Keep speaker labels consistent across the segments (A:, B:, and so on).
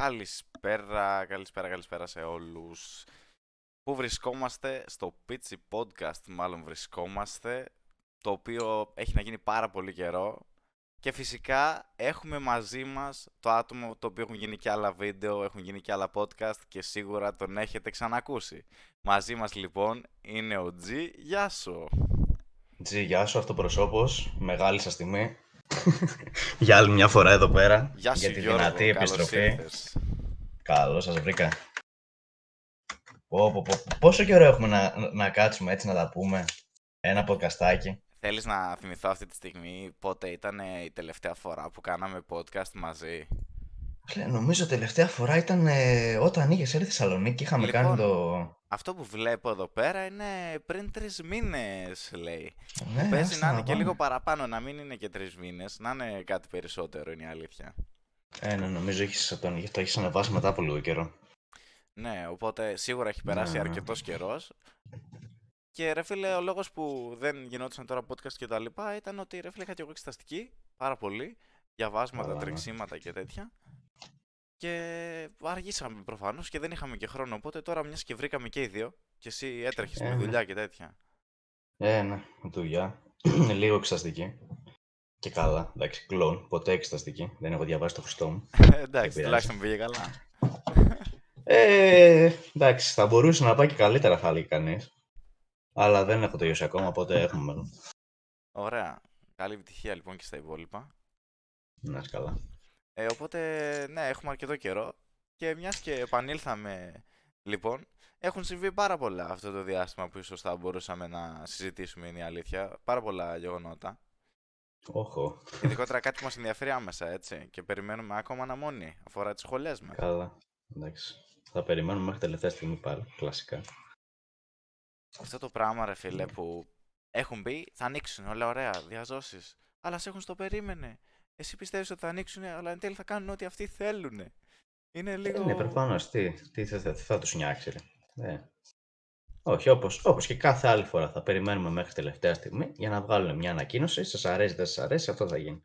A: Καλησπέρα, καλησπέρα, καλησπέρα σε όλους. Πού βρισκόμαστε, στο Pitchy Podcast μάλλον βρισκόμαστε, το οποίο έχει να γίνει πάρα πολύ καιρό. Και φυσικά έχουμε μαζί μας το άτομο το οποίο έχουν γίνει και άλλα βίντεο, έχουν γίνει και άλλα podcast και σίγουρα τον έχετε ξανακούσει. Μαζί μας λοιπόν είναι ο G. Γεια σου.
B: G, γεια σου, αυτοπροσώπος, μεγάλη σας τιμή. Για άλλη μια φορά εδώ πέρα.
A: Γεια σου
B: για τη
A: Γιώργο,
B: δυνατή
A: καλώς
B: επιστροφή.
A: ήρθες.
B: Καλώς σας βρήκα. Πω, πω, πω. Πόσο καιρό έχουμε να, να κάτσουμε έτσι να τα πούμε; Ένα podcastάκι.
A: Θέλεις να θυμηθώ αυτή τη στιγμή πότε ήταν ε, η τελευταία φορά που κάναμε podcast μαζί;
B: Λέ, Νομίζω τελευταία φορά ήταν ε, όταν είχες έρθει Θεσσαλονίκη. Είχαμε
A: Λοιπόν,
B: κάνει το...
A: Αυτό που βλέπω εδώ πέρα είναι πριν τρεις μήνες, λέει.
B: Ναι,
A: Παίζει
B: άστα
A: να
B: να
A: είναι και
B: πάμε.
A: λίγο παραπάνω, να μην είναι και τρεις μήνες, να είναι κάτι περισσότερο, είναι η αλήθεια.
B: Ε, ναι, νομίζω έχεις, τον, το έχεις ανεβάσει μετά από λίγο καιρό.
A: Ναι, οπότε σίγουρα έχει περάσει
B: Ναι.
A: αρκετός καιρός. Και ρε φίλε, ο λόγος που δεν γινόταν τώρα podcast και τα λοιπά ήταν ότι ρε φίλε είχα και εγώ εξεταστική πάρα πολύ. Διαβάσματα,
B: Καλά, ναι.
A: τρεξίματα και τέτοια. Και αργήσαμε προφανώς και δεν είχαμε και χρόνο. Οπότε τώρα μιας και βρήκαμε και οι δύο, και εσύ έτρεχες
B: Ε,
A: με
B: ναι.
A: δουλειά και τέτοια.
B: Ε, ναι, δουλειά. λίγο εξεταστική. Και καλά, εντάξει, κλον, ποτέ εξεταστική. Δεν έχω διαβάσει το χρηστό μου.
A: Εντάξει,
B: πειράζει.
A: τουλάχιστον πήγε καλά.
B: Ε, εντάξει, θα μπορούσε να πάει και καλύτερα, θα έλεγε κανείς. Αλλά δεν έχω τελειώσει ακόμα, οπότε έχουμε μέλλον.
A: Ωραία. Καλή επιτυχία λοιπόν και στα υπόλοιπα.
B: Να είσαι καλά.
A: Ε, οπότε, ναι, έχουμε αρκετό καιρό. Και μιας και επανήλθαμε, λοιπόν, έχουν συμβεί πάρα πολλά αυτό το διάστημα που ίσως θα μπορούσαμε να συζητήσουμε, είναι η αλήθεια. Πάρα πολλά γεγονότα.
B: Όχο.
A: Ειδικότερα κάτι που μας ενδιαφέρει άμεσα, έτσι. Και περιμένουμε ακόμα αναμονή. Αφορά τις σχολές μας.
B: Καλά. Εντάξει. Θα περιμένουμε μέχρι τελευταία στιγμή πάλι. Κλασικά.
A: Αυτό το πράγμα, ρε φίλε, που έχουν πει θα ανοίξουν όλα ωραία, διαζώσεις. Αλλά σε έχουν στο περίμενε. Εσύ πιστεύεις ότι θα ανοίξουν, αλλά εν τέλει θα κάνουν ό,τι αυτοί θέλουν. Είναι λίγο.
B: Ε, ναι, προφανώς. Τι, τι θα, θα, θα τους νιάξει, ρε. Ε. Όχι, όπως, όπως και κάθε άλλη φορά θα περιμένουμε μέχρι τελευταία στιγμή για να βγάλουν μια ανακοίνωση. Σας αρέσει, δεν σας αρέσει, αυτό θα γίνει.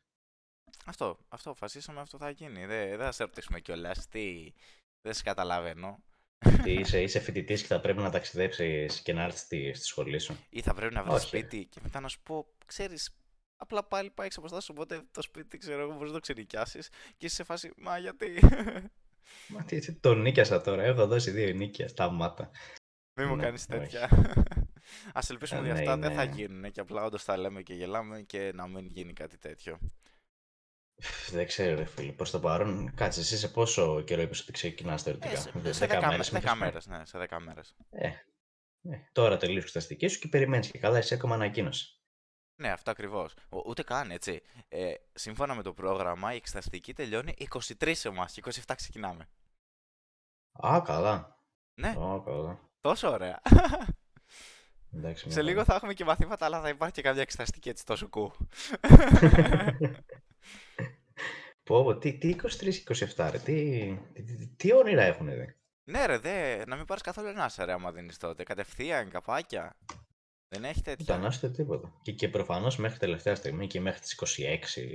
A: Αυτό, αυτό, αποφασίσαμε αυτό θα γίνει. Δεν, δεν θα σε ρωτήσουμε κιόλας. Τι, δεν σε καταλαβαίνω.
B: Τι είσαι, είσαι φοιτητής και θα πρέπει να ταξιδέψεις και να έρθεις στη, στη σχολή σου.
A: Ή θα πρέπει να βρεις
B: Όχι.
A: σπίτι και μετά να σου πω, ξέρεις, απλά πάλι πάει εξ οπότε το σπίτι, ξέρω εγώ, μπορείς να το ξενοικιάσει και είσαι σε φάση, μα γιατί;
B: Μα τι, τι το νίκιασα τώρα, έχω δώσει δύο νίκια, σταμάτα.
A: Μην μου
B: Ναι,
A: κάνεις
B: όχι.
A: τέτοια. Α ελπίσουμε
B: Ε,
A: ότι
B: ναι,
A: αυτά δεν θα
B: είναι-
A: γίνουν και απλά όντως τα λέμε και γελάμε και να μην γίνει κάτι τέτοιο.
B: Δεν ξέρω, ρε φίλε. Προς το παρόν, κάτσε εσύ σε πόσο καιρό είπες ότι ξεκινάς θεωρητικά;
A: Ε, σε,
B: Δε-
A: σε 10
B: μέρες
A: μέρες,
B: με
A: 10
B: το
A: μέρες, ναι, σε 10 μέρες.
B: Ε, ε, τώρα τελείωσε η εξεταστική σου και περιμένεις και καλά, εσύ ακόμα ανακοίνωση.
A: Ναι, αυτό ακριβώς. Ο- Ούτε καν, έτσι. Ε, σύμφωνα με το πρόγραμμα, η εξεταστική τελειώνει 23 εμάς και 27 ξεκινάμε.
B: Α, καλά.
A: Ναι,
B: Α, καλά.
A: τόσο ωραία.
B: Εντάξει,
A: Σε
B: μια
A: λίγο θα έχουμε και μαθήματα, αλλά θα υπάρχει και κάποια εξεταστική έτσι τόσο κου.
B: χαρά. Πω, πω, τι, τι 23-27, ρε, τι, τι, τι, τι όνειρα έχουν δει.
A: ναι ρε, δε, να μην πάρεις καθόλου ενάσα ρε άμα δίνεις τότε. Κατευθείαν, καπάκια. Δεν έχει
B: Δεν
A: τέτοια.
B: ανάσχεται τίποτα. Και, και προφανώς μέχρι τελευταία στιγμή και μέχρι τις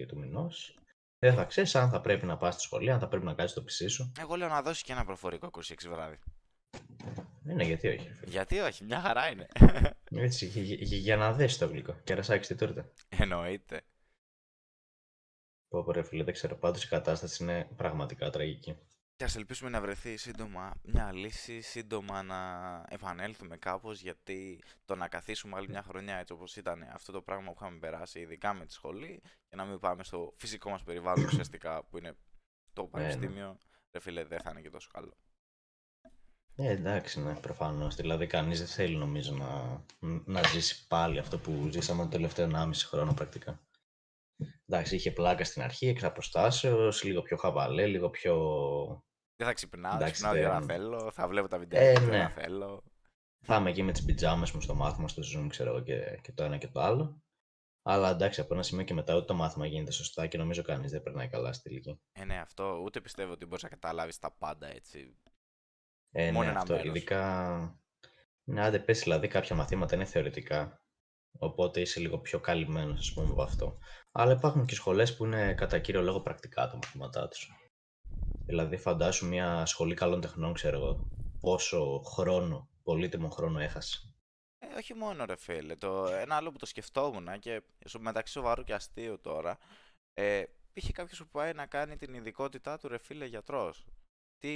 B: 26 του μηνός δεν θα ξέρεις αν θα πρέπει να πας στη σχολή, αν θα πρέπει να κάτσεις το πισί σου.
A: Εγώ λέω να δώσεις και ένα προφορικό 26 βράδυ.
B: Είναι γιατί όχι. ρε φίλε.
A: Γιατί όχι, μια χαρά είναι.
B: Έτσι, για, για- για- για να δέσει το γλυκό. Και ρασάκι στη τούρτα.
A: Εννοείται.
B: Πω, πω, ρε φίλε, δεν ξέρω. Πάντως η κατάσταση είναι πραγματικά τραγική.
A: Και ας ελπίσουμε να βρεθεί σύντομα μια λύση, σύντομα να επανέλθουμε κάπως, γιατί το να καθίσουμε άλλη μια χρονιά έτσι όπως ήταν αυτό το πράγμα που είχαμε περάσει, ειδικά με τη σχολή, και να μην πάμε στο φυσικό μας περιβάλλον ουσιαστικά, που είναι το πανεπιστήμιο, ρε φίλε, δεν θα είναι και τόσο καλό.
B: Ε, εντάξει, ναι, προφανώς. Δηλαδή, κανείς δεν θέλει νομίζω να, να ζήσει πάλι αυτό που ζήσαμε το τελευταίο 1,5 χρόνο πρακτικά. Εντάξει, είχε πλάκα στην αρχή, εκ αποστάσεως, λίγο πιο χαβαλέ, λίγο πιο.
A: Δεν θα ξυπνάω,
B: Εντάξει,
A: ξυπνάω δύο ώρα
B: δεν-
A: θέλω, θα βλέπω τα βιντεά
B: Ε,
A: δύο
B: ναι.
A: ώρα θέλω.
B: Θα είμαι εκεί με τις πιτζάμες μου στο μάθημα, στο Zoom, ξέρω εγώ και, και το ένα και το άλλο. Αλλά εντάξει, από ένα σημείο και μετά ούτε το μάθημα γίνεται σωστά και νομίζω κανείς δεν περνάει καλά στη τελική.
A: Ε, ναι, αυτό ούτε πιστεύω ότι μπορείς να καταλάβεις τα πάντα έτσι.
B: Ε,
A: Μόνο
B: ναι,
A: ένα
B: αυτό.
A: μέρος.
B: Ειδικά. Ναι, άντε πες, δηλαδή κάποια μαθήματα είναι θεωρητικά. Οπότε είσαι λίγο πιο καλυμμένος, ας πούμε, από αυτό. Αλλά υπάρχουν και σχολές που είναι κατά κύριο λόγο πρακτικά τα μαθήματά τους. Δηλαδή, φαντάσου μια σχολή καλών τεχνών, ξέρω εγώ, πόσο χρόνο, πολύτιμο χρόνο έχασε.
A: Ε, όχι μόνο ρε φίλε, το, ένα άλλο που το σκεφτόμουν και μεταξύ σοβαρού και αστείου τώρα, ε, είχε κάποιος που πάει να κάνει την ειδικότητά του ρε φίλε γιατρός. Τι,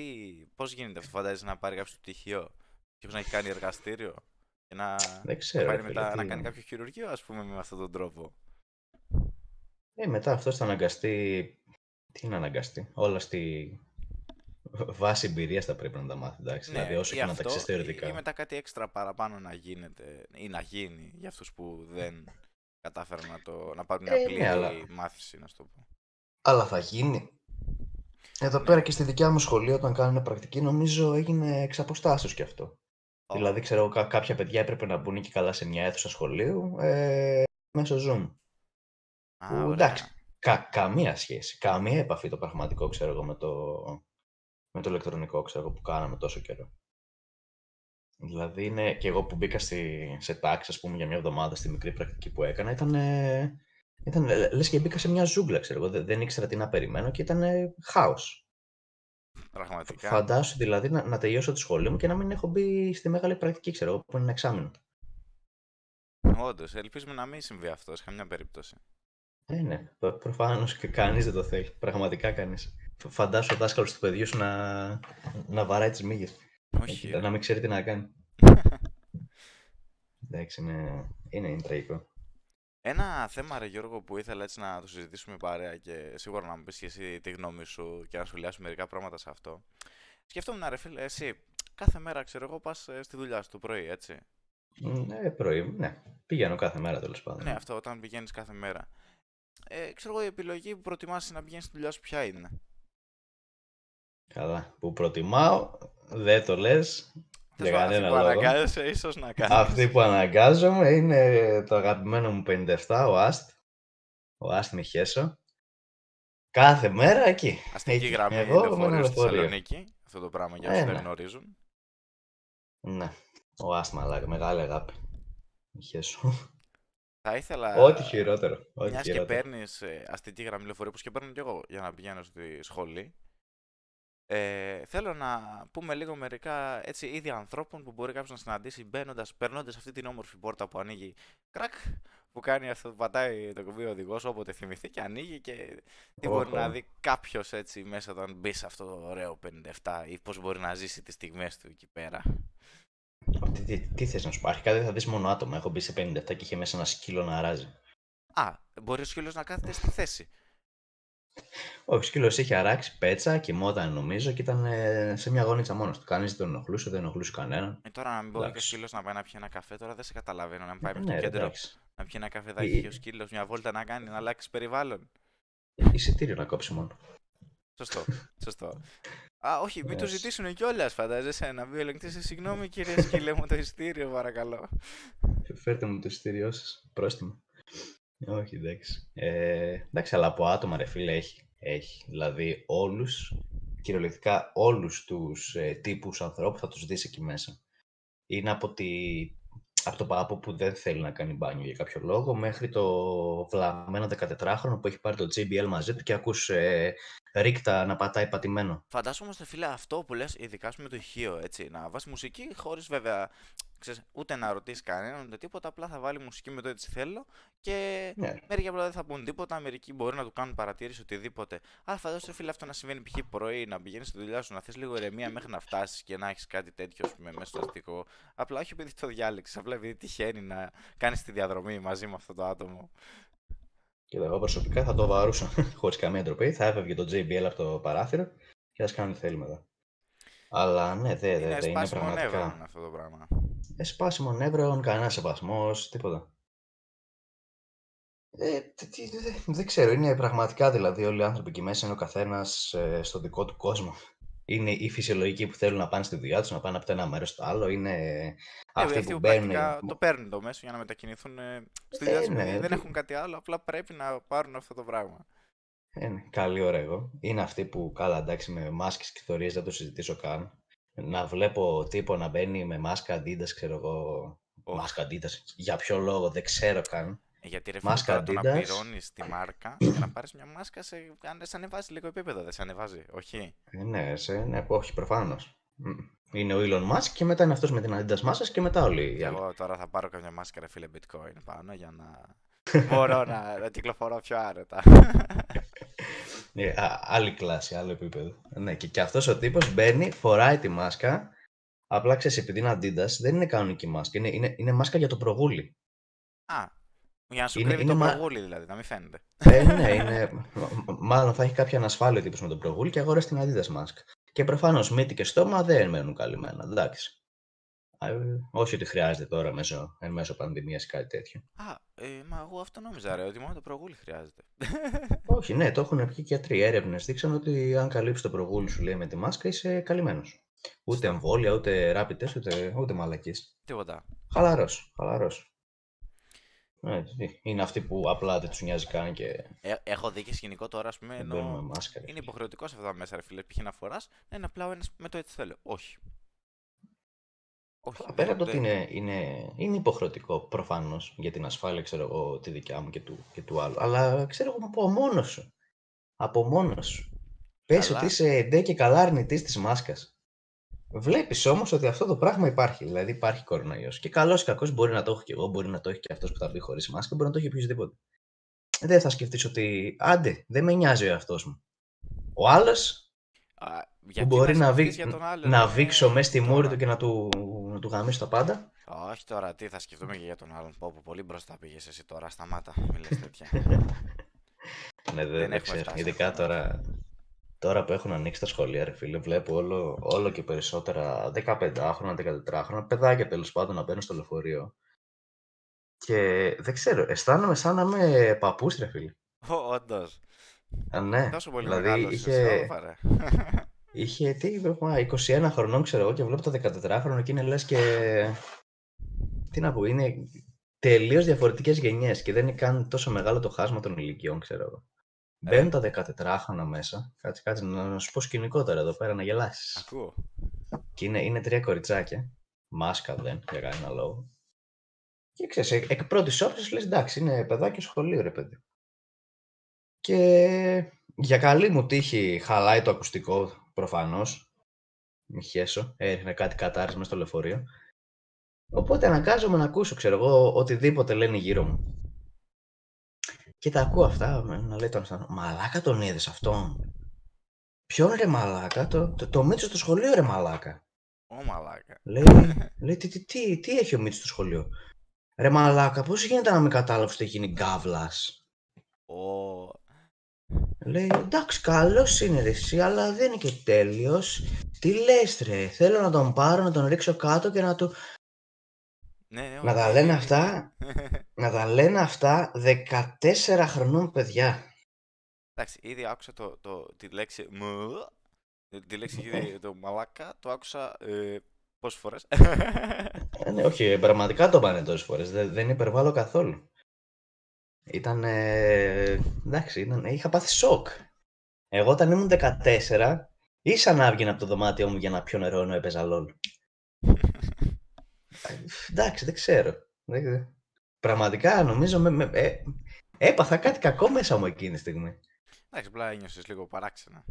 A: πώς γίνεται αυτό, φαντάζεσαι να πάρει κάποιος το πτυχίο και να έχει κάνει εργαστήριο και να,
B: Δεν ξέρω,
A: πάρει
B: φίλε,
A: μετά,
B: τι
A: να κάνει
B: είναι.
A: κάποιο χειρουργείο ας πούμε με αυτόν τον τρόπο.
B: Ε, μετά αυτό θα αναγκαστεί. Τι να αναγκαστεί. Όλα στη βάση εμπειρίας θα πρέπει να τα μάθει. Εντάξει. δηλαδή, όσο
A: ή
B: και να τα
A: αυτό,
B: ξέρεις
A: ή-
B: θεωρητικά.
A: Ή μετά κάτι έξτρα παραπάνω να γίνεται ή να γίνει για αυτούς που δεν κατάφεραν να, το, να πάρουν μια
B: Ε, ναι,
A: πλήρη
B: αλλά-
A: μάθηση, να σου το πω.
B: Αλλά θα γίνει. Εδώ
A: Ναι.
B: πέρα και στη δικιά μου σχολή, όταν κάνουν πρακτική, νομίζω έγινε εξ αποστάσεως κι αυτό.
A: Ω,
B: Δηλαδή, ξέρω, εγώ, κα- κάποια παιδιά έπρεπε να μπουν και καλά σε μια αίθουσα σχολείου ε, μέσω Zoom.
A: α,
B: Που
A: ωραία.
B: εντάξει, κα, καμία σχέση, καμία επαφή το πραγματικό, ξέρω εγώ, με το, με το ηλεκτρονικό, ξέρω εγώ, που κάναμε τόσο καιρό. Δηλαδή, είναι, και εγώ που μπήκα στη, σε τάξη, ας πούμε, για μια εβδομάδα στη μικρή πρακτική που έκανα, ήταν, ε, ήταν ε, λες και μπήκα σε μια ζούγκλα, ξέρω εγώ, δεν, δεν ήξερα τι να περιμένω και ήταν ε, χάος.
A: Πραγματικά.
B: Φαντάσου δηλαδή να, να τελειώσω τη σχολή μου και να μην έχω μπει στη μεγάλη πρακτική, ξέρω εγώ, που είναι ένα εξάμεινο.
A: Όντως, ελπίζουμε να μην συμβεί αυτό σε καμιά περίπτωση.
B: Ε, ναι, προ- προφανώς και κανείς δεν το θέλει. Πραγματικά κανείς. Φ- Φαντάσου ο δάσκαλος του παιδιού σου να, να βαράει τις μύγες.
A: Όχι.
B: να μην ξέρει τι να κάνει. Εντάξει, είναι, είναι, είναι τραγικό.
A: Ένα θέμα, ρε Γιώργο, που ήθελα έτσι να το συζητήσουμε παρέα και σίγουρα να μου πεις και εσύ τη γνώμη σου και να σχολιάσουμε μερικά πράγματα σε αυτό. Σκεφτόμουν, ρε φίλε, εσύ κάθε μέρα, ξέρω εγώ, πας ε, στη δουλειά σου το πρωί, έτσι.
B: Ναι, πρωί, ναι. Πηγαίνω κάθε μέρα τέλος πάντων.
A: Ναι, αυτό όταν πηγαίνεις κάθε μέρα. Ε, ξέρω εγώ, η επιλογή που προτιμάς να πηγαίνεις στη δουλειά σου ποια είναι;
B: Καλά. Που προτιμάω, δεν το λες.
A: Θες
B: Για
A: να- αυτή
B: κανένα
A: που
B: λόγο.
A: αναγκάζεσαι, ίσως να κάνεις.
B: Αυτή που αναγκάζομαι είναι το αγαπημένο μου 57, ο Αστ. Ο Αστ Μιχέσο. Κάθε μέρα εκεί.
A: Αστική
B: Εκεί.
A: γραμμή
B: Εγώ με
A: λεωφορείου
B: ένα
A: στη
B: λεωφορείο.
A: Θεσσαλονίκη. Αυτό το πράγμα για
B: Ε,
A: όσους δεν
B: ναι.
A: γνωρίζουν.
B: Ναι. Ο Αστ μαλάκα, μεγάλη αγάπη. Μιχέσο.
A: Θα ήθελα.
B: Ό,τι χειρότερο. Ό,τι
A: Μιας και
B: χειρότερο.
A: παίρνεις αστική γραμμή λεωφορείου, που και παίρνω κι εγώ για να πηγαίνω στη σχολή. Ε, θέλω να πούμε λίγο μερικά έτσι είδη ανθρώπων που μπορεί κάποιος να συναντήσει μπαίνοντας, περνώντας αυτή την όμορφη πόρτα που ανοίγει. Κρακ! Που κάνει αυτό, που πατάει το κουμπί ο οδηγός όποτε θυμηθεί και ανοίγει και τι μπορεί
B: Όχο.
A: να δει κάποιος έτσι μέσα όταν μπει σε αυτό το ωραίο 57 ή πώς μπορεί να ζήσει τις στιγμές του εκεί πέρα.
B: Τι, τι, τι θες να σου πω, αρχικά δεν θα δεις μόνο άτομα. Έχω μπει σε 57 και είχε μέσα ένα σκύλο να αράζει.
A: Α, μπορεί ο σκύλος να κάθεται στη θέση.
B: Όχι, ο σκύλος είχε αράξει πέτσα, κοιμόταν νομίζω και ήταν ε, σε μια γόνιτσα μόνος του. Κανείς δεν τον ενοχλούσε, δεν ενοχλούσε κανέναν.
A: Ε, τώρα να μην μπορεί και ο
B: Εντάξει.
A: σκύλος να πάει να πιει ένα καφέ, τώρα δεν σε καταλαβαίνω. Να μην πάει
B: Ε,
A: μέχρι
B: ναι,
A: το
B: ρε,
A: κέντρο
B: εντάξει.
A: να πιει ένα καφεδάκι
B: Ε,
A: και ο σκύλος μια βόλτα να κάνει, να αλλάξει περιβάλλον.
B: Εισιτήριο να κόψει μόνο.
A: Σωστό. Σωστό. Α, όχι, μην του
B: Yes.
A: ζητήσουν κιόλας, φαντάζεσαι. Να μπει ο ελεγκτή. Συγγνώμη, κύριε σκύλε μου, το εισιτήριο, παρακαλώ.
B: Φέρτε μου το εισιτήριό σας. Πρόστιμο. Όχι, εντάξει. Ε, εντάξει, αλλά από άτομα, ρε φίλε, έχει. έχει. Δηλαδή, όλους, κυριολεκτικά όλους τους ε, τύπους ανθρώπου θα τους δεις εκεί μέσα. Είναι από, τη, από το παππού που δεν θέλει να κάνει μπάνιο για κάποιο λόγο, μέχρι το βλαμμένο 14χρονο που έχει πάρει το JBL μαζί του και ακούς ε, ρίκτα να πατάει πατημένο.
A: Φαντάσου όμω, φίλε, αυτό που λες, ειδικά με το ηχείο, έτσι. Να βάζεις μουσική χωρίς βέβαια. Ξέρεις, ούτε να ρωτήσεις κανέναν ούτε τίποτα. Απλά θα βάλει μουσική με το έτσι θέλω και
B: Ναι.
A: Μερικοί απλά δεν θα πούν τίποτα, μερικοί μπορεί να του κάνουν παρατήρηση οτιδήποτε. Αλλά φαντάζεσαι, φίλε, αυτό να συμβαίνει π.χ. πρωί, να πηγαίνεις στη δουλειά σου, να θες λίγο ηρεμία μέχρι να φτάσεις και να έχεις κάτι τέτοιο, ας πούμε, μέσα στο αστικό. Απλά όχι επειδή το διάλεξες, απλά επειδή τυχαίνει να κάνεις τη διαδρομή μαζί με αυτό το άτομο.
B: Και εγώ προσωπικά θα το βαρούσα χωρίς καμία ντροπή. Θα έβγαινε το JBL από το παράθυρο και α κάνω τι θέλει μετά. Αλλά ναι, δεν δε,
A: είναι
B: δε, είναι
A: σπάσιμο νεύρο
B: πραγματικά.
A: αυτό το πράγμα.
B: Ε, σπάσιμο νεύρων, κανένα σεβασμό, τίποτα. Ε, τι- τι- δε- δεν ξέρω, είναι πραγματικά δηλαδή όλοι οι άνθρωποι εκεί μέσα είναι ο καθένας στο δικό του κόσμο. Είναι οι φυσιολογικοί που θέλουν να πάνε στη δουλειά τους, να πάνε από το ένα μέρος στο άλλο. Είναι
A: Ε,
B: αυτοί
A: αυτοί
B: που
A: που
B: μπαίνουν.
A: πρακτικά το παίρνουν το μέσο για να μετακινηθούν ε, στη
B: Ε,
A: δουλειά τους,
B: ναι,
A: επειδή δεν
B: τι-
A: έχουν κάτι άλλο, απλά πρέπει να πάρουν αυτό το πράγμα.
B: Ε, ναι, καλή ώρα εγώ. Είναι αυτοί που καλά εντάξει με μάσκες και θωρίες δεν το συζητήσω καν. Να βλέπω τύπο να μπαίνει με μάσκα Adidas, ξέρω εγώ.
A: Οχ.
B: Μάσκα Adidas. Για ποιο λόγο δεν ξέρω καν.
A: Γιατί ρε
B: Μάσκα
A: φίλε, τώρα το να
B: Adidas.
A: πληρώνεις τη μάρκα για να πάρεις μια μάσκα σε, αν σε ανεβάζει λίγο επίπεδο, δεν σε ανεβάζει, όχι;
B: Ε, ναι, σε, ναι, όχι, προφανώς. Είναι ο Elon Musk και μετά είναι αυτός με την Adidas μάσκας και μετά όλοι οι
A: Και
B: άλλοι.
A: εγώ τώρα θα πάρω καμιά μάσκα ρε φίλε bitcoin πάνω για να μπορώ να, να κυκλοφορώ πιο άνετα.
B: Ε, α- άλλη κλάση, άλλο επίπεδο. Ναι, και, και αυτός ο τύπος μπαίνει, φοράει τη μάσκα. Απλά ξέρεις, επειδή είναι Adidas, δεν είναι κανονική μάσκα. Είναι, είναι, είναι μάσκα για το προγούλι.
A: Α, για να σου
B: Είναι-
A: κρύβει
B: είναι
A: το
B: μα-
A: προγούλι δηλαδή, να μην φαίνεται.
B: ε, ναι, είναι. μ- μάλλον θα έχει κάποια ανασφάλεια ο τύπος με το προγούλι και αγόρασε την Adidas μάσκα. Και προφανώς μύτη και στόμα δεν μένουν καλυμμένα. Εντάξει. Α, ε, όχι ότι χρειάζεται τώρα μέσω, εν μέσω πανδημίας ή κάτι τέτοιο.
A: Α, ε, μα εγώ αυτό νόμιζα ρε, ότι μόνο το προγούλι χρειάζεται.
B: Όχι, ναι, το έχουν πει και γιατροί. Έρευνες δείξαν ότι αν καλύψεις το προγούλι σου λέει με τη μάσκα είσαι καλυμμένος. Ούτε εμβόλια, ούτε ράπιτε, ούτε, ούτε μαλακίες.
A: Τίποτα.
B: Χαλαρός, χαλαρός. Είναι αυτοί που απλά δεν τους νοιάζει καν και
A: Ε, έχω δει και σκηνικό τώρα, ας πούμε,
B: δεν μπαίνουν με
A: ενώ
B: μάσκα. ρε
A: είναι
B: φίλε.
A: υποχρεωτικός σε αυτά τα μέσα, ρε φίλε, π.χ. να φοράς, να είναι απλά ο ένας με το έτσι θέλω. Όχι. Όχι.
B: Πέρα από το
A: δεν-
B: ότι είναι, είναι, είναι υποχρεωτικό προφανώς για την ασφάλεια, ξέρω εγώ, τη δικιά μου και του, και του άλλου. Αλλά ξέρω εγώ από μόνος σου. Από μόνος σου. Πες
A: Καλά.
B: ότι είσαι ντε και καλά αρνητή της μάσκας. Βλέπεις όμως ότι αυτό το πράγμα υπάρχει. Δηλαδή υπάρχει κορονοϊός. Και καλός ή κακός μπορεί να το έχω και εγώ, μπορεί να το έχει και αυτός που θα μπει χωρίς μάσκα, μπορεί να το έχει οποιοδήποτε. Δεν θα σκεφτείς ότι άντε, δεν με νοιάζει ο εαυτός μου. Ο άλλος
A: Α,
B: που
A: γιατί
B: μπορεί να,
A: σκεφτείς
B: βή...
A: για τον άλλον,
B: να
A: ε,
B: βήξω μέσα στη μούρη
A: τώρα.
B: του και να του, να του γαμίσω τα πάντα.
A: Όχι τώρα, τι θα σκεφτούμε και για τον άλλον. Πω, πω, πολύ μπροστά πήγες εσύ τώρα. Σταμάτα, μη λες τέτοια.
B: Ναι, δεν,
A: Δεν
B: δεν
A: έχουμε
B: ξέρω.
A: φτάσει
B: Ειδικά
A: ακόμα.
B: τώρα, τώρα που έχουν ανοίξει τα σχολεία, ρε φίλε, βλέπω όλο, όλο και περισσότερα 15χρονα, 14χρονα, παιδάκια τέλος πάντων να μπαίνουν στο λεωφορείο. Και δεν ξέρω, αισθάνομαι σαν να είμαι παππούς, ρε φίλε.
A: Όντως.
B: Α, ναι,
A: Τόσο πολύ
B: δηλαδή
A: μεγάλος
B: είχε,
A: είχε... ρε.
B: είχε τι, βλέπω, α, 21 χρονών ξέρω εγώ και βλέπω το 14χρονο και είναι λες και... Τι να πω, είναι τελείως διαφορετικές γενιές και δεν είναι καν τόσο μεγάλο το χάσμα των ηλικιών, ξέρω εγώ.
A: Ε.
B: Μπαίνουν τα 14χρονα μέσα. Κάτσε, κάτσε να σου πω σκηνικό τώρα εδώ πέρα να γελάσεις.
A: Ακούω.
B: Και είναι, είναι τρία κοριτσάκια. Μάσκα δεν, για κανένα λόγο. Και ξέρεις, εκ, εκ πρώτης όψης λες εντάξει, είναι παιδάκι σχολείο, ρε παιδί. Και για καλή μου τύχη χαλάει το ακουστικό προφανώς. Μη χέσω, έριχνε κάτι κατάρρες μέσα στο λεωφορείο. Οπότε αναγκάζομαι να ακούσω, ξέρω εγώ, οτιδήποτε λένε γύρω μου. Και τα ακούω αυτά, με- να λέει τον Στάνο, Μαλάκα τον είδες αυτόν. Ποιον ρε μαλάκα, το, το, το Μίτσο στο σχολείο ρε μαλάκα.
A: Ω μαλάκα.
B: Λέει, λέει τι, τι, τι, τι έχει ο Μίτσος στο σχολείο. Ρε μαλάκα, πώς γίνεται να μην κατάλαβες ότι έχει γίνει γκάβλας;
A: Ω.
B: Λέει, εντάξει, καλός είναι ρε εσύ, αλλά δεν είναι και τέλειος. Τι λες ρε, θέλω να τον πάρω, να τον ρίξω κάτω και να του...
A: Ναι, ναι,
B: Να τα
A: ναι,
B: λένε
A: ναι,
B: αυτά,
A: ναι.
B: να τα λένε αυτά 14 χρονών παιδιά.
A: Εντάξει, ήδη άκουσα το, το, τη λέξη μου, τη λέξη ήδη, το μαλάκα, το άκουσα ε, πόσες φορές;
B: Ε, ναι, όχι, πραγματικά το πάνε τόσες φορές, δεν, δεν υπερβάλλω καθόλου. Ήταν, ε, εντάξει, ήταν, είχα πάθει σοκ. Εγώ όταν ήμουν 14, ίσα να έβγαινα από το δωμάτιό μου για να πιω νερό ενώ έπαιζα LOL. Ε, εντάξει, δεν ξέρω. Δεν- Πραγματικά νομίζω με, με- ε, έπαθα κάτι κακό μέσα μου εκείνη τη στιγμή.
A: Εντάξει, απλά ένιωσες λίγο παράξενα.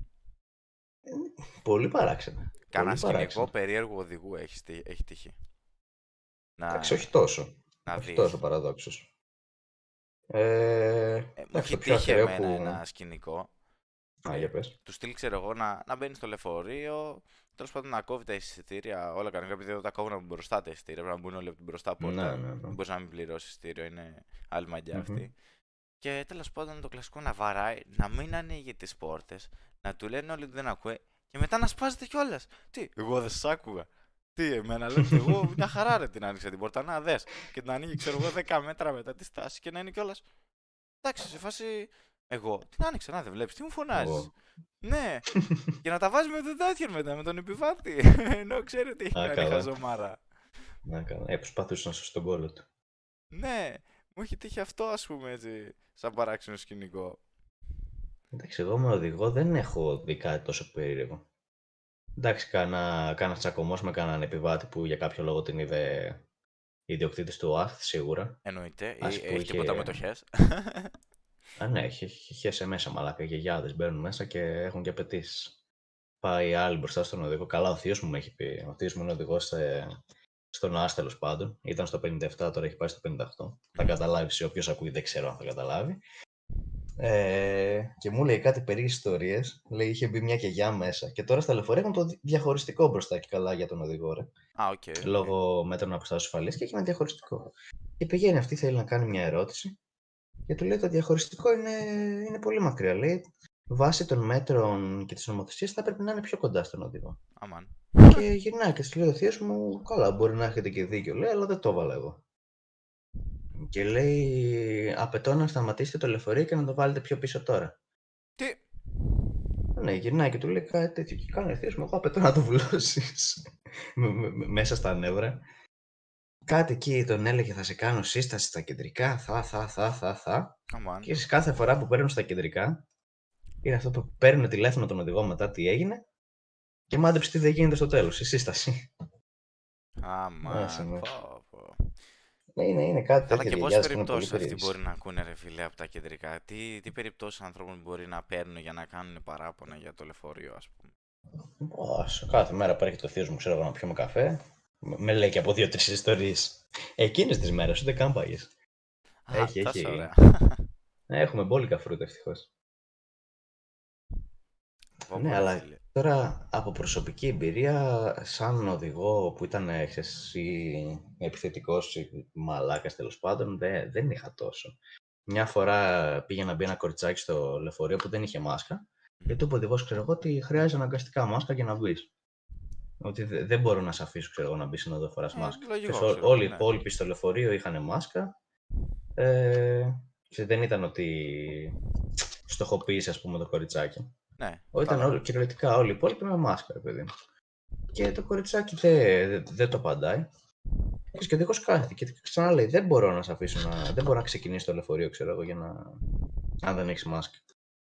B: Πολύ παράξενα.
A: Κανένα σκηνικό
B: παράξενο.
A: περίεργο οδηγού έχεις, στή- έχει τύχει. Να,
B: Εντάξει, όχι τόσο.
A: να
B: όχι
A: δεις.
B: τόσο παραδόξως. Ε,
A: Ε, μου
B: εντάξει,
A: έχει
B: το πιο
A: τύχει
B: ακραίο
A: εμένα
B: που...
A: ένα σκηνικό.
B: Α, για πες.
A: Του στυλ, ξέρω εγώ, να, να μπαίνει στο λεωφορείο, τέλος πάντων να κόβει τα εισιτήρια όλα κανονικά, επειδή εδώ τα κόβουν από μπροστά τα εισιτήρια, πρέπει να μπουν όλοι από την μπροστά πόρτα.
B: Ναι, ναι, ναι.
A: Δεν μπορείς να μην πληρώσεις εισιτήριο, είναι άλλη μαγιά
B: Μμμ.
A: αυτή. Και τέλος πάντων το κλασικό να βαράει, να μην ανοίγει τις πόρτες, να του λένε όλοι ότι δεν ακούει και μετά να σπάζεται κιόλας. Τι, εγώ δεν σ' άκουγα. Τι, εμένα λέτε, εγώ μια χαρά ρε την άνοιξα την πόρτα, να δες. Και την ανοίγει, ξέρω εγώ, 10 μέτρα μετά τη στάση και να είναι κιόλας. Εντάξει, σε φάση. Εγώ την άνοιξα, να δεν βλέπεις, τι μου φωνάζεις;
B: Εγώ.
A: Ναι, και να τα βάζει με τον τέτοιον μετά, με τον επιβάτη. Ενώ ξέρει ότι έχει
B: Α,
A: κάνει
B: καλά.
A: χαζομάρα.
B: Να κάνω. Ε, προσπαθούσε να σώσει τον κόλλο του.
A: Ναι, μου έχει τύχει αυτό, ας πούμε έτσι, σαν παράξενο σκηνικό.
B: Εντάξει, εγώ με οδηγό δεν έχω δει κάτι τόσο περίεργο. Εντάξει, κάνα, κάνα τσακωμός με κανέναν επιβάτη που για κάποιο λόγο την είδε ιδιοκτήτης του ΟΑΘ σίγουρα.
A: Εννοείται.
B: Ας
A: Ή
B: που
A: έχει
B: είχε-
A: τίποτα μετοχές.
B: Α, ναι, έχει, έχει σε μέσα μαλάκα. Οι γιαγιάδες μπαίνουν μέσα και έχουν και απαιτήσεις. Πάει άλλη μπροστά στον οδηγό. Καλά, ο θείος μου με έχει πει. Ο θείος μου είναι οδηγός σε... στον ΟΑΣΘ τέλος πάντων. Ήταν στο 57, τώρα έχει πάει στο 58. Θα καταλάβει, όποιος ακούει δεν ξέρω αν θα καταλάβει. Ε, και μου λέει κάτι περίεργες ιστορίες. Λέει είχε μπει μια γιαγιά μέσα. Και τώρα στα λεωφορεία έχουν το δι- διαχωριστικό μπροστά και καλά για τον οδηγό, ρε.
A: Α, OK. OK.
B: Λόγω μέτρων αποστάσεως ασφαλείας και έχει ένα διαχωριστικό. Και πηγαίνει αυτή, θέλει να κάνει μια ερώτηση. Και του λέει το διαχωριστικό είναι, είναι πολύ μακριά. Λέει βάσει των μέτρων και της νομοθεσίας θα πρέπει να είναι πιο κοντά στον οδηγό.
A: Αμάν.
B: και γυρνάει και σου λέει ο θείος μου, καλά, μπορεί να έχετε και δίκιο, λέει, αλλά δεν το έβαλα εγώ. Και λέει, απαιτώ να σταματήσετε το λεωφορείο και να το βάλετε πιο πίσω τώρα.
A: Τι;
B: Ναι, γυρνάει και του λέει κάτι τέτοιο. Και κάνει ο θείος μου, εγώ απαιτώ να το βουλώσεις. Με- με- με- Μέσα στα νεύρα. Κάτι εκεί τον έλεγε, θα σε κάνω σύσταση στα κεντρικά, θα, θα, θα, θα, θα.
A: Αμάν.
B: Και σε κάθε φορά που παίρνουν στα κεντρικά, είναι αυτό που παίρνουν τηλέφωνο τον οδηγό μετά τι έγινε και μάντεψε τι δεν γίνεται στο τέλος, η σύσταση.
A: Αμάν.
B: ναι.
A: πω, πω.
B: Ναι, είναι, είναι κάτι
A: Καλά
B: τέτοιο
A: και πόσες
B: γιαγιάδες που είναι πολύ
A: περιπτώσεις αυτοί
B: περίεργες.
A: μπορεί να ακούνε ρε φίλε από τα κεντρικά; Τι, τι περιπτώσεις ανθρώπων μπορεί να παίρνουν για να κάνουν παράπονα για το λεωφορείο, ας πούμε;
B: Όσο κάθε μέρα που έρχεται ο θείος μου, ξέρω εγώ να πιούμε καφέ, με με λέει και από δύο-τρεις ιστορίες. Εκείνες τις μέρες, ούτε καν πάγες.
A: Α,
B: Έχει,
A: τόσο
B: έχει.
A: ωραία.
B: Ε, Έχουμε μπόλικα φρούτα ευτυχώς.
A: Πω,
B: Ναι,
A: πω,
B: αλλά
A: φίλε.
B: τώρα από προσωπική εμπειρία, σαν οδηγό που ήταν ε, ξέρεις, ή επιθετικός ή μαλάκας τέλος πάντων, δεν, δεν είχα τόσο. Μια φορά πήγε να μπει ένα κοριτσάκι στο λεωφορείο που δεν είχε μάσκα και του είπε ο οδηγός, ξέρω εγώ, ότι χρειάζεται αναγκαστικά μάσκα για να μπει. Ότι δε- δεν μπορώ να σε αφήσω, ξέρω εγώ, να μπει ενώ δεν φοράς
A: Ε,
B: μάσκα.
A: λογικό,
B: Και σε-
A: ξέρω,
B: όλοι οι
A: ναι.
B: υπόλοιποι στο λεωφορείο είχαν μάσκα. Ε, και δεν ήταν ότι στοχοποίησε, ας πούμε, το κοριτσάκι.
A: Ναι,
B: Ό, Ήταν
A: κατάλαβα.
B: όλοι, κυριολεκτικά όλοι οι υπόλοιποι με μάσκα, ρε παιδί μου. Και το κοριτσάκι δεν δεν- δεν το απαντάει. Και ο δικός κάθεται και ξανά λέει: Δεν μπορώ να σε αφήσω να. Δεν μπορώ να ξεκινήσει το λεωφορείο, ξέρω εγώ, για να. αν δεν έχεις μάσκα.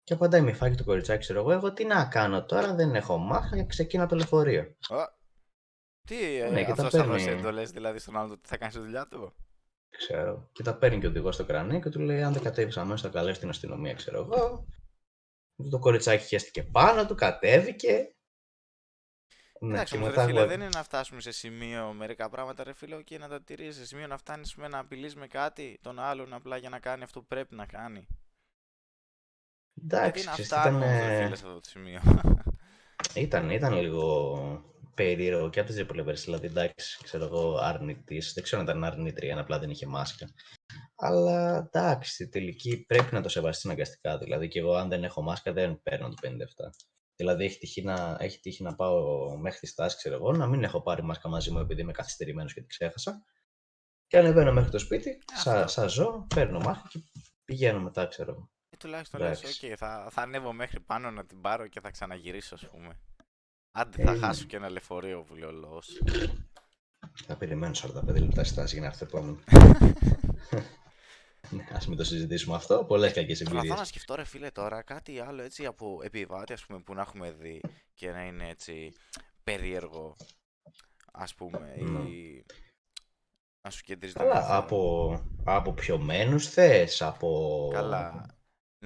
B: Και απαντάει με φάκι το κοριτσάκι, ξέρω εγώ. Εγώ τι να κάνω τώρα, δεν έχω μάσκα και ξεκίνα το λεωφορείο.
A: Α, Τι, ε,
B: Ναι, και τα
A: αυτός θα δώσει
B: παίρνει.
A: εντολές δηλαδή στον άλλο τι θα κάνεις τη δουλειά του;
B: Ξέρω. Και τα παίρνει και ο οδηγός στο κρανί και του λέει: Αν δεν κατέβεις αμέσως, θα καλέσει την αστυνομία, ξέρω εγώ. Το κοριτσάκι χέστηκε πάνω του, κατέβηκε. Ναι,
A: Εντάξει,
B: και
A: όμως,
B: μετά
A: ρε φίλε,
B: εγώ-
A: δεν είναι να φτάσουμε σε σημείο μερικά πράγματα, ρε φίλε, και να τα τηρείς σε σημείο να φτάνεις με να απειλείς με κάτι τον άλλον απλά για να κάνει αυτό που πρέπει να κάνει. Γιατί
B: Εντάξει,
A: να
B: ξέρεις,
A: φτάνουμε,
B: ήταν,
A: όμως, ρε
B: ε,
A: φίλες, σε αυτό το σημείο.
B: Ήταν, ήταν λίγο περίεργο και από τις δύο πλευρέ. Δηλαδή, εντάξει, ξέρω εγώ, αρνητής. Δεν ξέρω αν ήταν αρνήτρια, αν απλά δεν είχε μάσκα. Αλλά εντάξει, στη τελική πρέπει να το σεβαστεί αναγκαστικά. Δηλαδή, και εγώ, αν δεν έχω μάσκα, δεν παίρνω το 57. Δηλαδή, έχει τύχει να, έχει τύχει να πάω μέχρι τη στάση, ξέρω εγώ, να μην έχω πάρει μάσκα μαζί μου επειδή είμαι καθυστερημένος και τη ξέχασα. Και ανεβαίνω μέχρι το σπίτι, σα,
A: Αυτό.
B: σας ζω, παίρνω μάσκα και πηγαίνω μετά, ξέρω εγώ.
A: Ε, τουλάχιστον λες,
B: Εντάξει.
A: οκ, θα, θα ανέβω μέχρι πάνω να την πάρω και θα ξαναγυρίσω, ας πούμε. Άντε, θα
B: Ε,
A: χάσω και ένα λεωφορείο που λέει ο λόγος.
B: Θα περιμένω 45 λεπτά στάση για να έρθει το επόμενο. ναι, ας μην το συζητήσουμε αυτό. Πολλές κακές
A: Προσπαθώ
B: εμπειρίες.
A: να σκεφτώ, ρε φίλε, τώρα κάτι άλλο έτσι από επιβάτη, ας πούμε, που να έχουμε δει και να είναι έτσι περίεργο, ας πούμε,
B: Ναι.
A: ή να σου κεντρίζει τον
B: Καλά,
A: εαυτό.
B: από, από πιωμένους θες, από...
A: Καλά.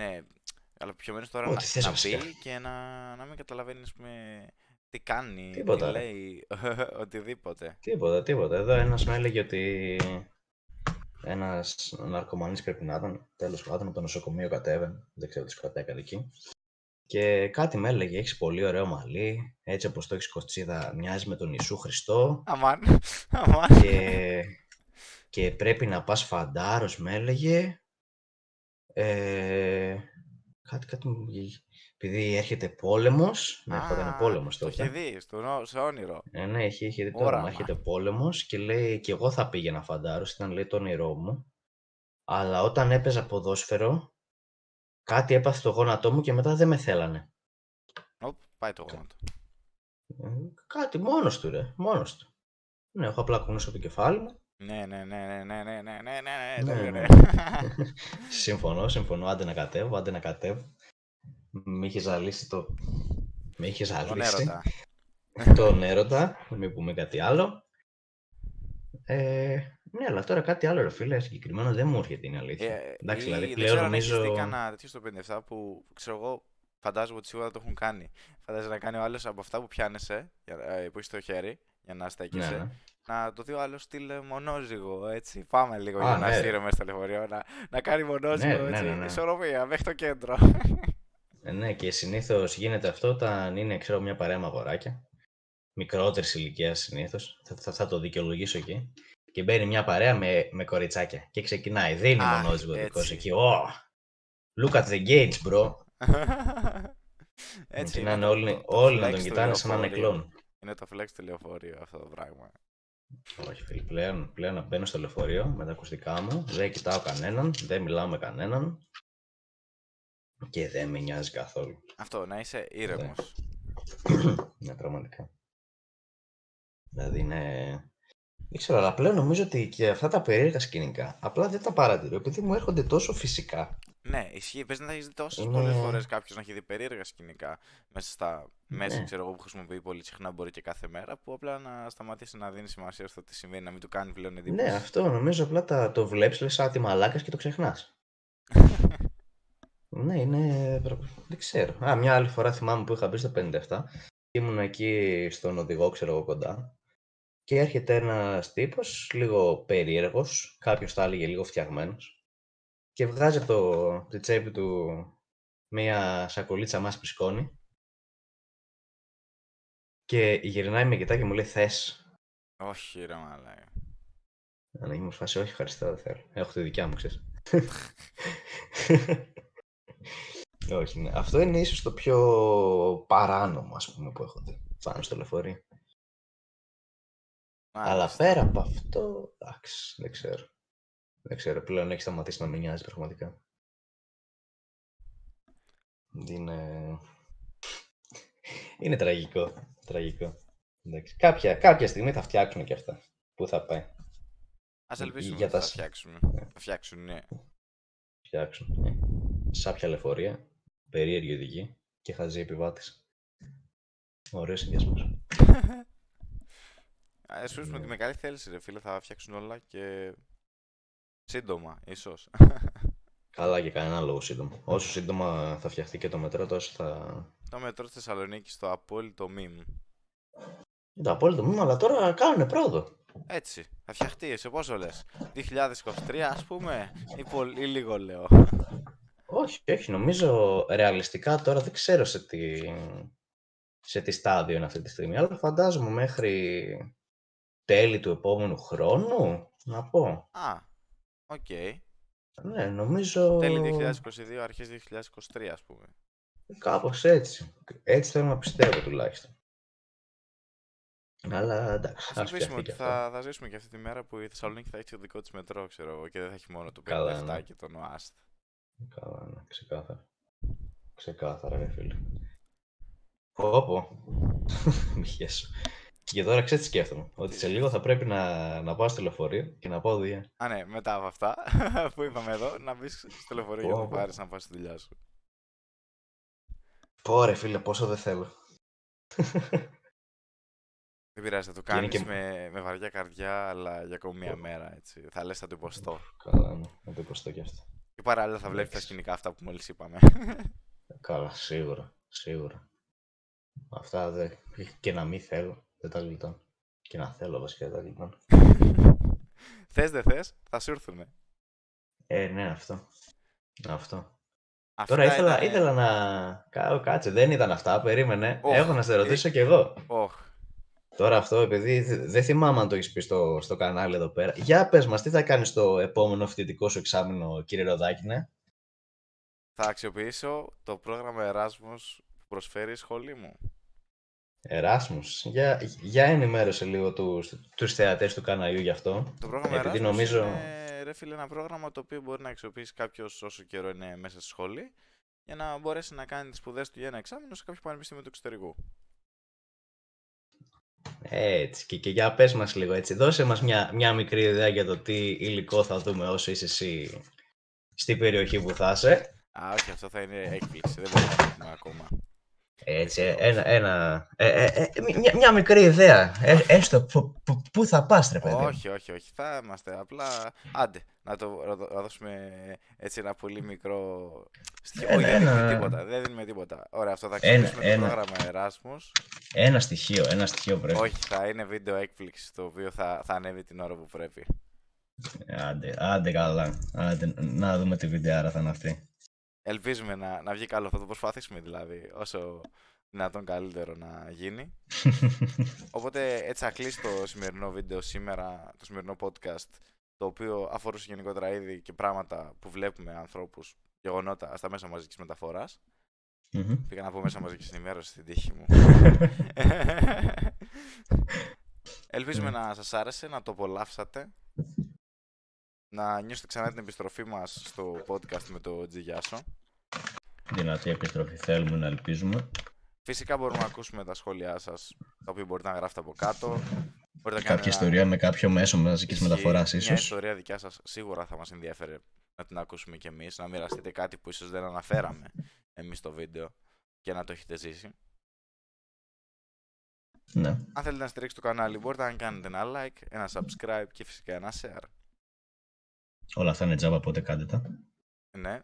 A: Ναι, αλλά πιο μένεις τώρα
B: Ό,τι
A: να,
B: θες
A: να
B: βασικά.
A: μπει και να, να μην καταλαβαίνεις, ας πούμε, τι κάνει,
B: Τίποτα,
A: τι
B: ρε.
A: λέει, οτιδήποτε.
B: Τίποτα, τίποτα. Εδώ ένας με έλεγε ότι ένας ναρκωμανής πρέπει να ήταν, τέλος πάντων, από το νοσοκομείο κατέβαινε, δεν ξέρω τι σκοτά έκανε εκεί. Και κάτι με έλεγε, έχεις πολύ ωραίο μαλλί, έτσι όπως το έχεις κοτσίδα, μοιάζει με τον Ιησού Χριστό
A: Αμάν, αμάν.
B: και, και πρέπει να πας φαντάρος, με έλεγε. Ε, κάτι, κάτι μου βγήκε. Επειδή έρχεται πόλεμος, ναι, ερχόταν
A: Α,
B: πόλεμος
A: Το
B: τότε.
A: είχε δει, στο, νο- σε όνειρο.
B: Ε, ναι, είχε, είχε δει το
A: Όραμα.
B: όραμα. Έρχεται πόλεμος και λέει: Και εγώ θα πήγαινα φαντάρο, ήταν λέει το όνειρό μου. Αλλά όταν έπαιζα ποδόσφαιρο, κάτι έπαθε στο γόνατό μου και μετά δεν με θέλανε.
A: Οπ, πάει το γόνατο.
B: Ε, κάτι μόνος του, ρε. Μόνος του. Ναι, έχω απλά κουνήσω το κεφάλι μου.
A: Ναι, ναι, ναι, ναι, ναι, ναι, ναι, ναι, ναι,
B: Ναι,
A: ναι, ναι,
B: ναι.
A: ναι.
B: συμφωνώ, συμφωνώ. Άντε να κατέβω, άντε να κατέβω. Με είχε ζαλίσει το. Με είχε
A: Τον
B: ζαλίσει.
A: έρωτα.
B: τον έρωτα, μην πούμε κάτι άλλο. Ε, Ναι, αλλά τώρα κάτι άλλο, ρε φίλε, συγκεκριμένο δεν μου έρχεται είναι αλήθεια.
A: Ε,
B: Εντάξει,
A: ή
B: δηλαδή
A: δεν
B: πλέον
A: ξέρω αν
B: νομίζω.
A: έχεις δει κανένα τέτοιο στο 57 που ξέρω εγώ φαντάζομαι ότι σίγουρα το έχουν κάνει. Φαντάζομαι να κάνει ο άλλος από αυτά που πιάνεσαι, για- ε, που έχεις στο χέρι, για να
B: Ναι,
A: στέκεσαι,
B: ναι.
A: Να το δει ο άλλος στυλ ε, μονόζυγο, έτσι. Πάμε λίγο
B: Α,
A: για
B: ναι,
A: να
B: ρε.
A: στείλω μέσα στο λεωφορείο, να, να κάνει μονόζυγο,
B: ναι,
A: έτσι,
B: ναι, ναι.
A: ισορροπία, μέχρι το κέντρο.
B: Ε, ναι, και συνήθως γίνεται αυτό όταν είναι, ξέρω, μια παρέα με αγοράκια. Μικρότερης ηλικίας συνήθως. Θα, θα, θα το δικαιολογήσω εκεί. Και μπαίνει μια παρέα με, με κοριτσάκια. Και ξεκινάει. Δίνει
A: Αχ,
B: μονόζυγο δικός
A: έτσι.
B: εκεί. Oh, look at the gates, bro.
A: έτσι
B: και
A: είναι
B: να είναι
A: το-
B: όλοι,
A: το- το
B: όλοι να
A: flex
B: τον
A: του
B: κοιτάνε σαν να είναι
A: λεωφορείου.
B: κλόν.
A: Είναι το flex του λεωφορείου αυτό το πράγμα.
B: Όχι, φίλε. Πλέον, πλέον να μπαίνω στο λεωφορείο με τα ακουστικά μου. Δεν κοιτάω κανέναν. Δεν μιλάω με κανέναν. Και δεν με νοιάζει καθόλου.
A: Αυτό, να είσαι ήρεμος.
B: ναι, πραγματικά. Δηλαδή είναι. Δεν ξέρω, αλλά πλέον νομίζω ότι και αυτά τα περίεργα σκηνικά απλά δεν τα παρατηρώ επειδή μου έρχονται τόσο φυσικά.
A: Ναι, ισχύει. Πες να τα έχεις δει τόσες
B: Είναι-
A: πολλές φορές κάποιος να έχει δει περίεργα σκηνικά μέσα στα μέσα,
B: Ναι.
A: ξέρω εγώ, που χρησιμοποιεί πολύ συχνά μπορεί και κάθε μέρα, που απλά να σταματήσει να δίνει σημασία στο τι συμβαίνει, να μην του κάνει πλέον εντύπωση.
B: Ναι, αυτό νομίζω απλά τα, το βλέπεις, λες σαν τη μαλάκας και το ξεχνάς. ναι, είναι. Δεν ξέρω. Α, μια άλλη φορά θυμάμαι που είχα μπει στο 57 και ήμουν εκεί στον οδηγό, ξέρω εγώ κοντά. Και έρχεται ένας τύπος, λίγο περίεργος, κάποιος θα έλεγε λίγο φτιαγμένος, και βγάζει από το, από τη τσέπη του μία σακολίτσα μάσπη σκόνη. Και γυρνάει με κοιτάει και μου λέει θες.
A: Όχι, ρε μαλάκα.
B: Αν μου φάση, όχι ευχαριστώ, δεν θέλω. Έχω τη δικιά μου, ξέρεις. όχι, ναι. Αυτό είναι ίσως το πιο παράνομο, ας πούμε, που έχω δει. Πάνω στο λεωφορείο. Αλλά
A: Μάλιστα.
B: πέρα από αυτό, εντάξει, δεν ξέρω. Δεν ξέρω, πλέον έχεις σταματήσει να με νοιάζει πραγματικά. Είναι... Είναι τραγικό, τραγικό. Εντάξει. Κάποια, κάποια στιγμή θα φτιάξουν και αυτά. Πού θα πάει,
A: Ας ελπίσουμε
B: για
A: ότι
B: τα
A: θα
B: σ-
A: φτιάξουν. Θα φτιάξουν, ναι.
B: φτιάξουν. Ε. Σάπια λεωφορεία, περίεργη οδηγή και χαζή επιβάτης. Ωραίος συνδυασμός.
A: Α ελπίσουμε ότι
B: Ναι.
A: με καλή θέληση, ρε φίλε, θα φτιάξουν όλα και σύντομα, ίσως.
B: Καλά και κανένα λόγο σύντομα. Όσο σύντομα θα φτιαχτεί και το μετρό, τόσο θα...
A: Το μετρό στη Θεσσαλονίκη στο απόλυτο meme.
B: Είναι το απόλυτο μήνυμα, αλλά τώρα κάνουν πρόοδο.
A: Έτσι, θα φτιαχτεί, σε πόσο λες, 2023 ας πούμε, ή, πολύ, ή λίγο λέω.
B: Όχι, όχι, νομίζω ρεαλιστικά τώρα δεν ξέρω σε τι, σε τι στάδιο είναι αυτή τη στιγμή, αλλά φαντάζομαι μέχρι τέλη του επόμενου χρόνου, να πω.
A: Α, οκ.
B: Ναι, νομίζω
A: Τέλη 2022, αρχές 2023 ας πούμε.
B: κάπως έτσι. Έτσι θέλω να πιστεύω τουλάχιστον. Αλλά εντάξει,
A: Ας
B: ας
A: ελπίσουμε
B: φτιαχτεί
A: ότι
B: και αυτό.
A: θα, θα ζήσουμε και αυτή τη μέρα που η Θεσσαλονίκη θα έχει το δικό της μετρό, ξέρω εγώ, και δεν θα έχει μόνο το 57
B: Καλά, ναι.
A: και τον ΟΑΣΘ.
B: Καλά, ναι, ξεκάθαρα. Ξεκάθαρα, ρε φίλε. Πω, πω. Μη χέσω. Και τώρα ξέρεις τι σκέφτομαι. Ότι σε λίγο θα πρέπει να, να πάω στο λεωφορείο και να πάω δουλειά.
A: Α, ναι, μετά από αυτά που είπαμε εδώ, να μπεις στο λεωφορείο για να
B: Πω, πω.
A: πάρεις να πας στη δουλειά σου.
B: Πω ρε φίλε, πόσο δεν θέλω.
A: Δεν πειράζει, θα το
B: Και είναι
A: κάνεις
B: και-
A: με, με βαριά καρδιά, αλλά για ακόμη μία μέρα, έτσι. Θα λες θα το υποστώ.
B: Καλά, ναι. Να το υποστώ κι αυτό.
A: Και παράλληλα θα βλέπεις τα
B: Εντάξει.
A: σκηνικά αυτά που μόλις είπαμε.
B: Καλά, σίγουρα. Σίγουρα. Αυτά δεν... Και να μην θέλω, δεν τα γλιτώνω. Και να θέλω βασικά δεν τα γλιτώνω.
A: θες δεν θες, θα σου έρθουνε.
B: Ε, ναι, αυτό. Αυτό.
A: Αυτά
B: Τώρα ήθελα,
A: ήτανε-
B: ήθελα να... Κα- Κάτσε, δεν ήταν αυτά, περίμενε.
A: Οχ,
B: Έχω να σε
A: ε.
B: ρωτήσω κι εγώ.
A: Οχ,
B: Τώρα αυτό, επειδή δε- δεν θυμάμαι αν το έχεις πει στο, στο κανάλι εδώ πέρα. Για πες μας, τι θα κάνεις στο επόμενο φοιτητικό σου εξάμεινο, κύριε Ροδάκη, ναι;
A: θα αξιοποιήσω το πρόγραμμα Erasmus που προσφέρει η σχολή μου.
B: Εράσμους, για, για ενημέρωσε λίγο τους, τους θεατές του καναλιού γι' αυτό.
A: Το πρόγραμμα
B: Επειδή
A: Erasmus
B: νομίζω-
A: είναι, ρε φίλε, ένα πρόγραμμα το οποίο μπορεί να αξιοποιήσει κάποιος όσο καιρό είναι μέσα στη σχολή για να μπορέσει να κάνει τις σπουδές του για ένα εξάμεινο σε κάποιο πανεπιστήμιο του εξωτερικού.
B: Έτσι, και, και για πες μας λίγο έτσι. Δώσε μας μια, μια μικρή ιδέα για το τι υλικό θα δούμε όσο είσαι εσύ στην περιοχή που θα είσαι.
A: Α, όχι, αυτό θα είναι έκπληξη. Δεν μπορούμε να το πούμε ακόμα.
B: Έτσι, ένα, ένα, ε, ε, ε, μια, μια μικρή ιδέα. Ε, έστω πού θα πας, ρε παιδί.
A: Όχι, όχι, όχι. Θα είμαστε απλά. Άντε, να το να δώσουμε έτσι ένα πολύ μικρό στοιχείο. Όχι, δεν δίνουμε τίποτα. Δεν δίνουμε τίποτα. Ωραία, αυτό θα ξεκινήσουμε το πρόγραμμα Erasmus.
B: Ένα στοιχείο, ένα στοιχείο πρέπει.
A: Όχι, θα είναι βίντεο έκπληξη το οποίο θα, θα ανέβει την ώρα που πρέπει.
B: Άντε, άντε καλά. Άντε, να δούμε τι βιντεάρα θα είναι αυτή.
A: Ελπίζουμε να, να βγει καλό. Θα το προσπαθήσουμε δηλαδή όσο δυνατόν καλύτερο να γίνει. Οπότε έτσι θα κλείσει το σημερινό βίντεο σήμερα, το σημερινό podcast, το οποίο αφορούσε γενικότερα είδη και πράγματα που βλέπουμε ανθρώπους, γεγονότα στα μέσα μαζικής μεταφοράς. Mm-hmm. Πήγα να πω μέσα μαζικής ενημέρωσης στην τύχη μου. Ελπίζουμε να σας άρεσε, να το απολαύσατε να νιώσετε ξανά την επιστροφή μας στο podcast με το Τζιγιάσο.
B: Δυνατή επιστροφή θέλουμε να ελπίζουμε.
A: Φυσικά μπορούμε να ακούσουμε τα σχόλιά σας, τα οποία μπορείτε να γράφετε από κάτω.
B: Μπορείτε Κάποια ιστορία με κάποιο μέσο μαζικής μεταφοράς, ίσως.
A: Μια ιστορία δικιά σας σίγουρα θα μας ενδιαφέρει να την ακούσουμε κι εμείς. Να μοιραστείτε κάτι που ίσως δεν αναφέραμε εμείς στο βίντεο και να το έχετε ζήσει.
B: Ναι.
A: Αν θέλετε να στηρίξετε το κανάλι, μπορείτε να κάνετε ένα like, ένα subscribe και φυσικά ένα share.
B: Όλα αυτά είναι τζάμπα, οπότε κάντε τα.
A: Ναι.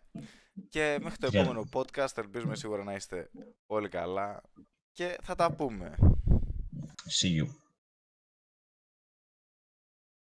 A: Και μέχρι το επόμενο podcast ελπίζουμε σίγουρα να είστε όλοι καλά και θα τα πούμε.
B: See you.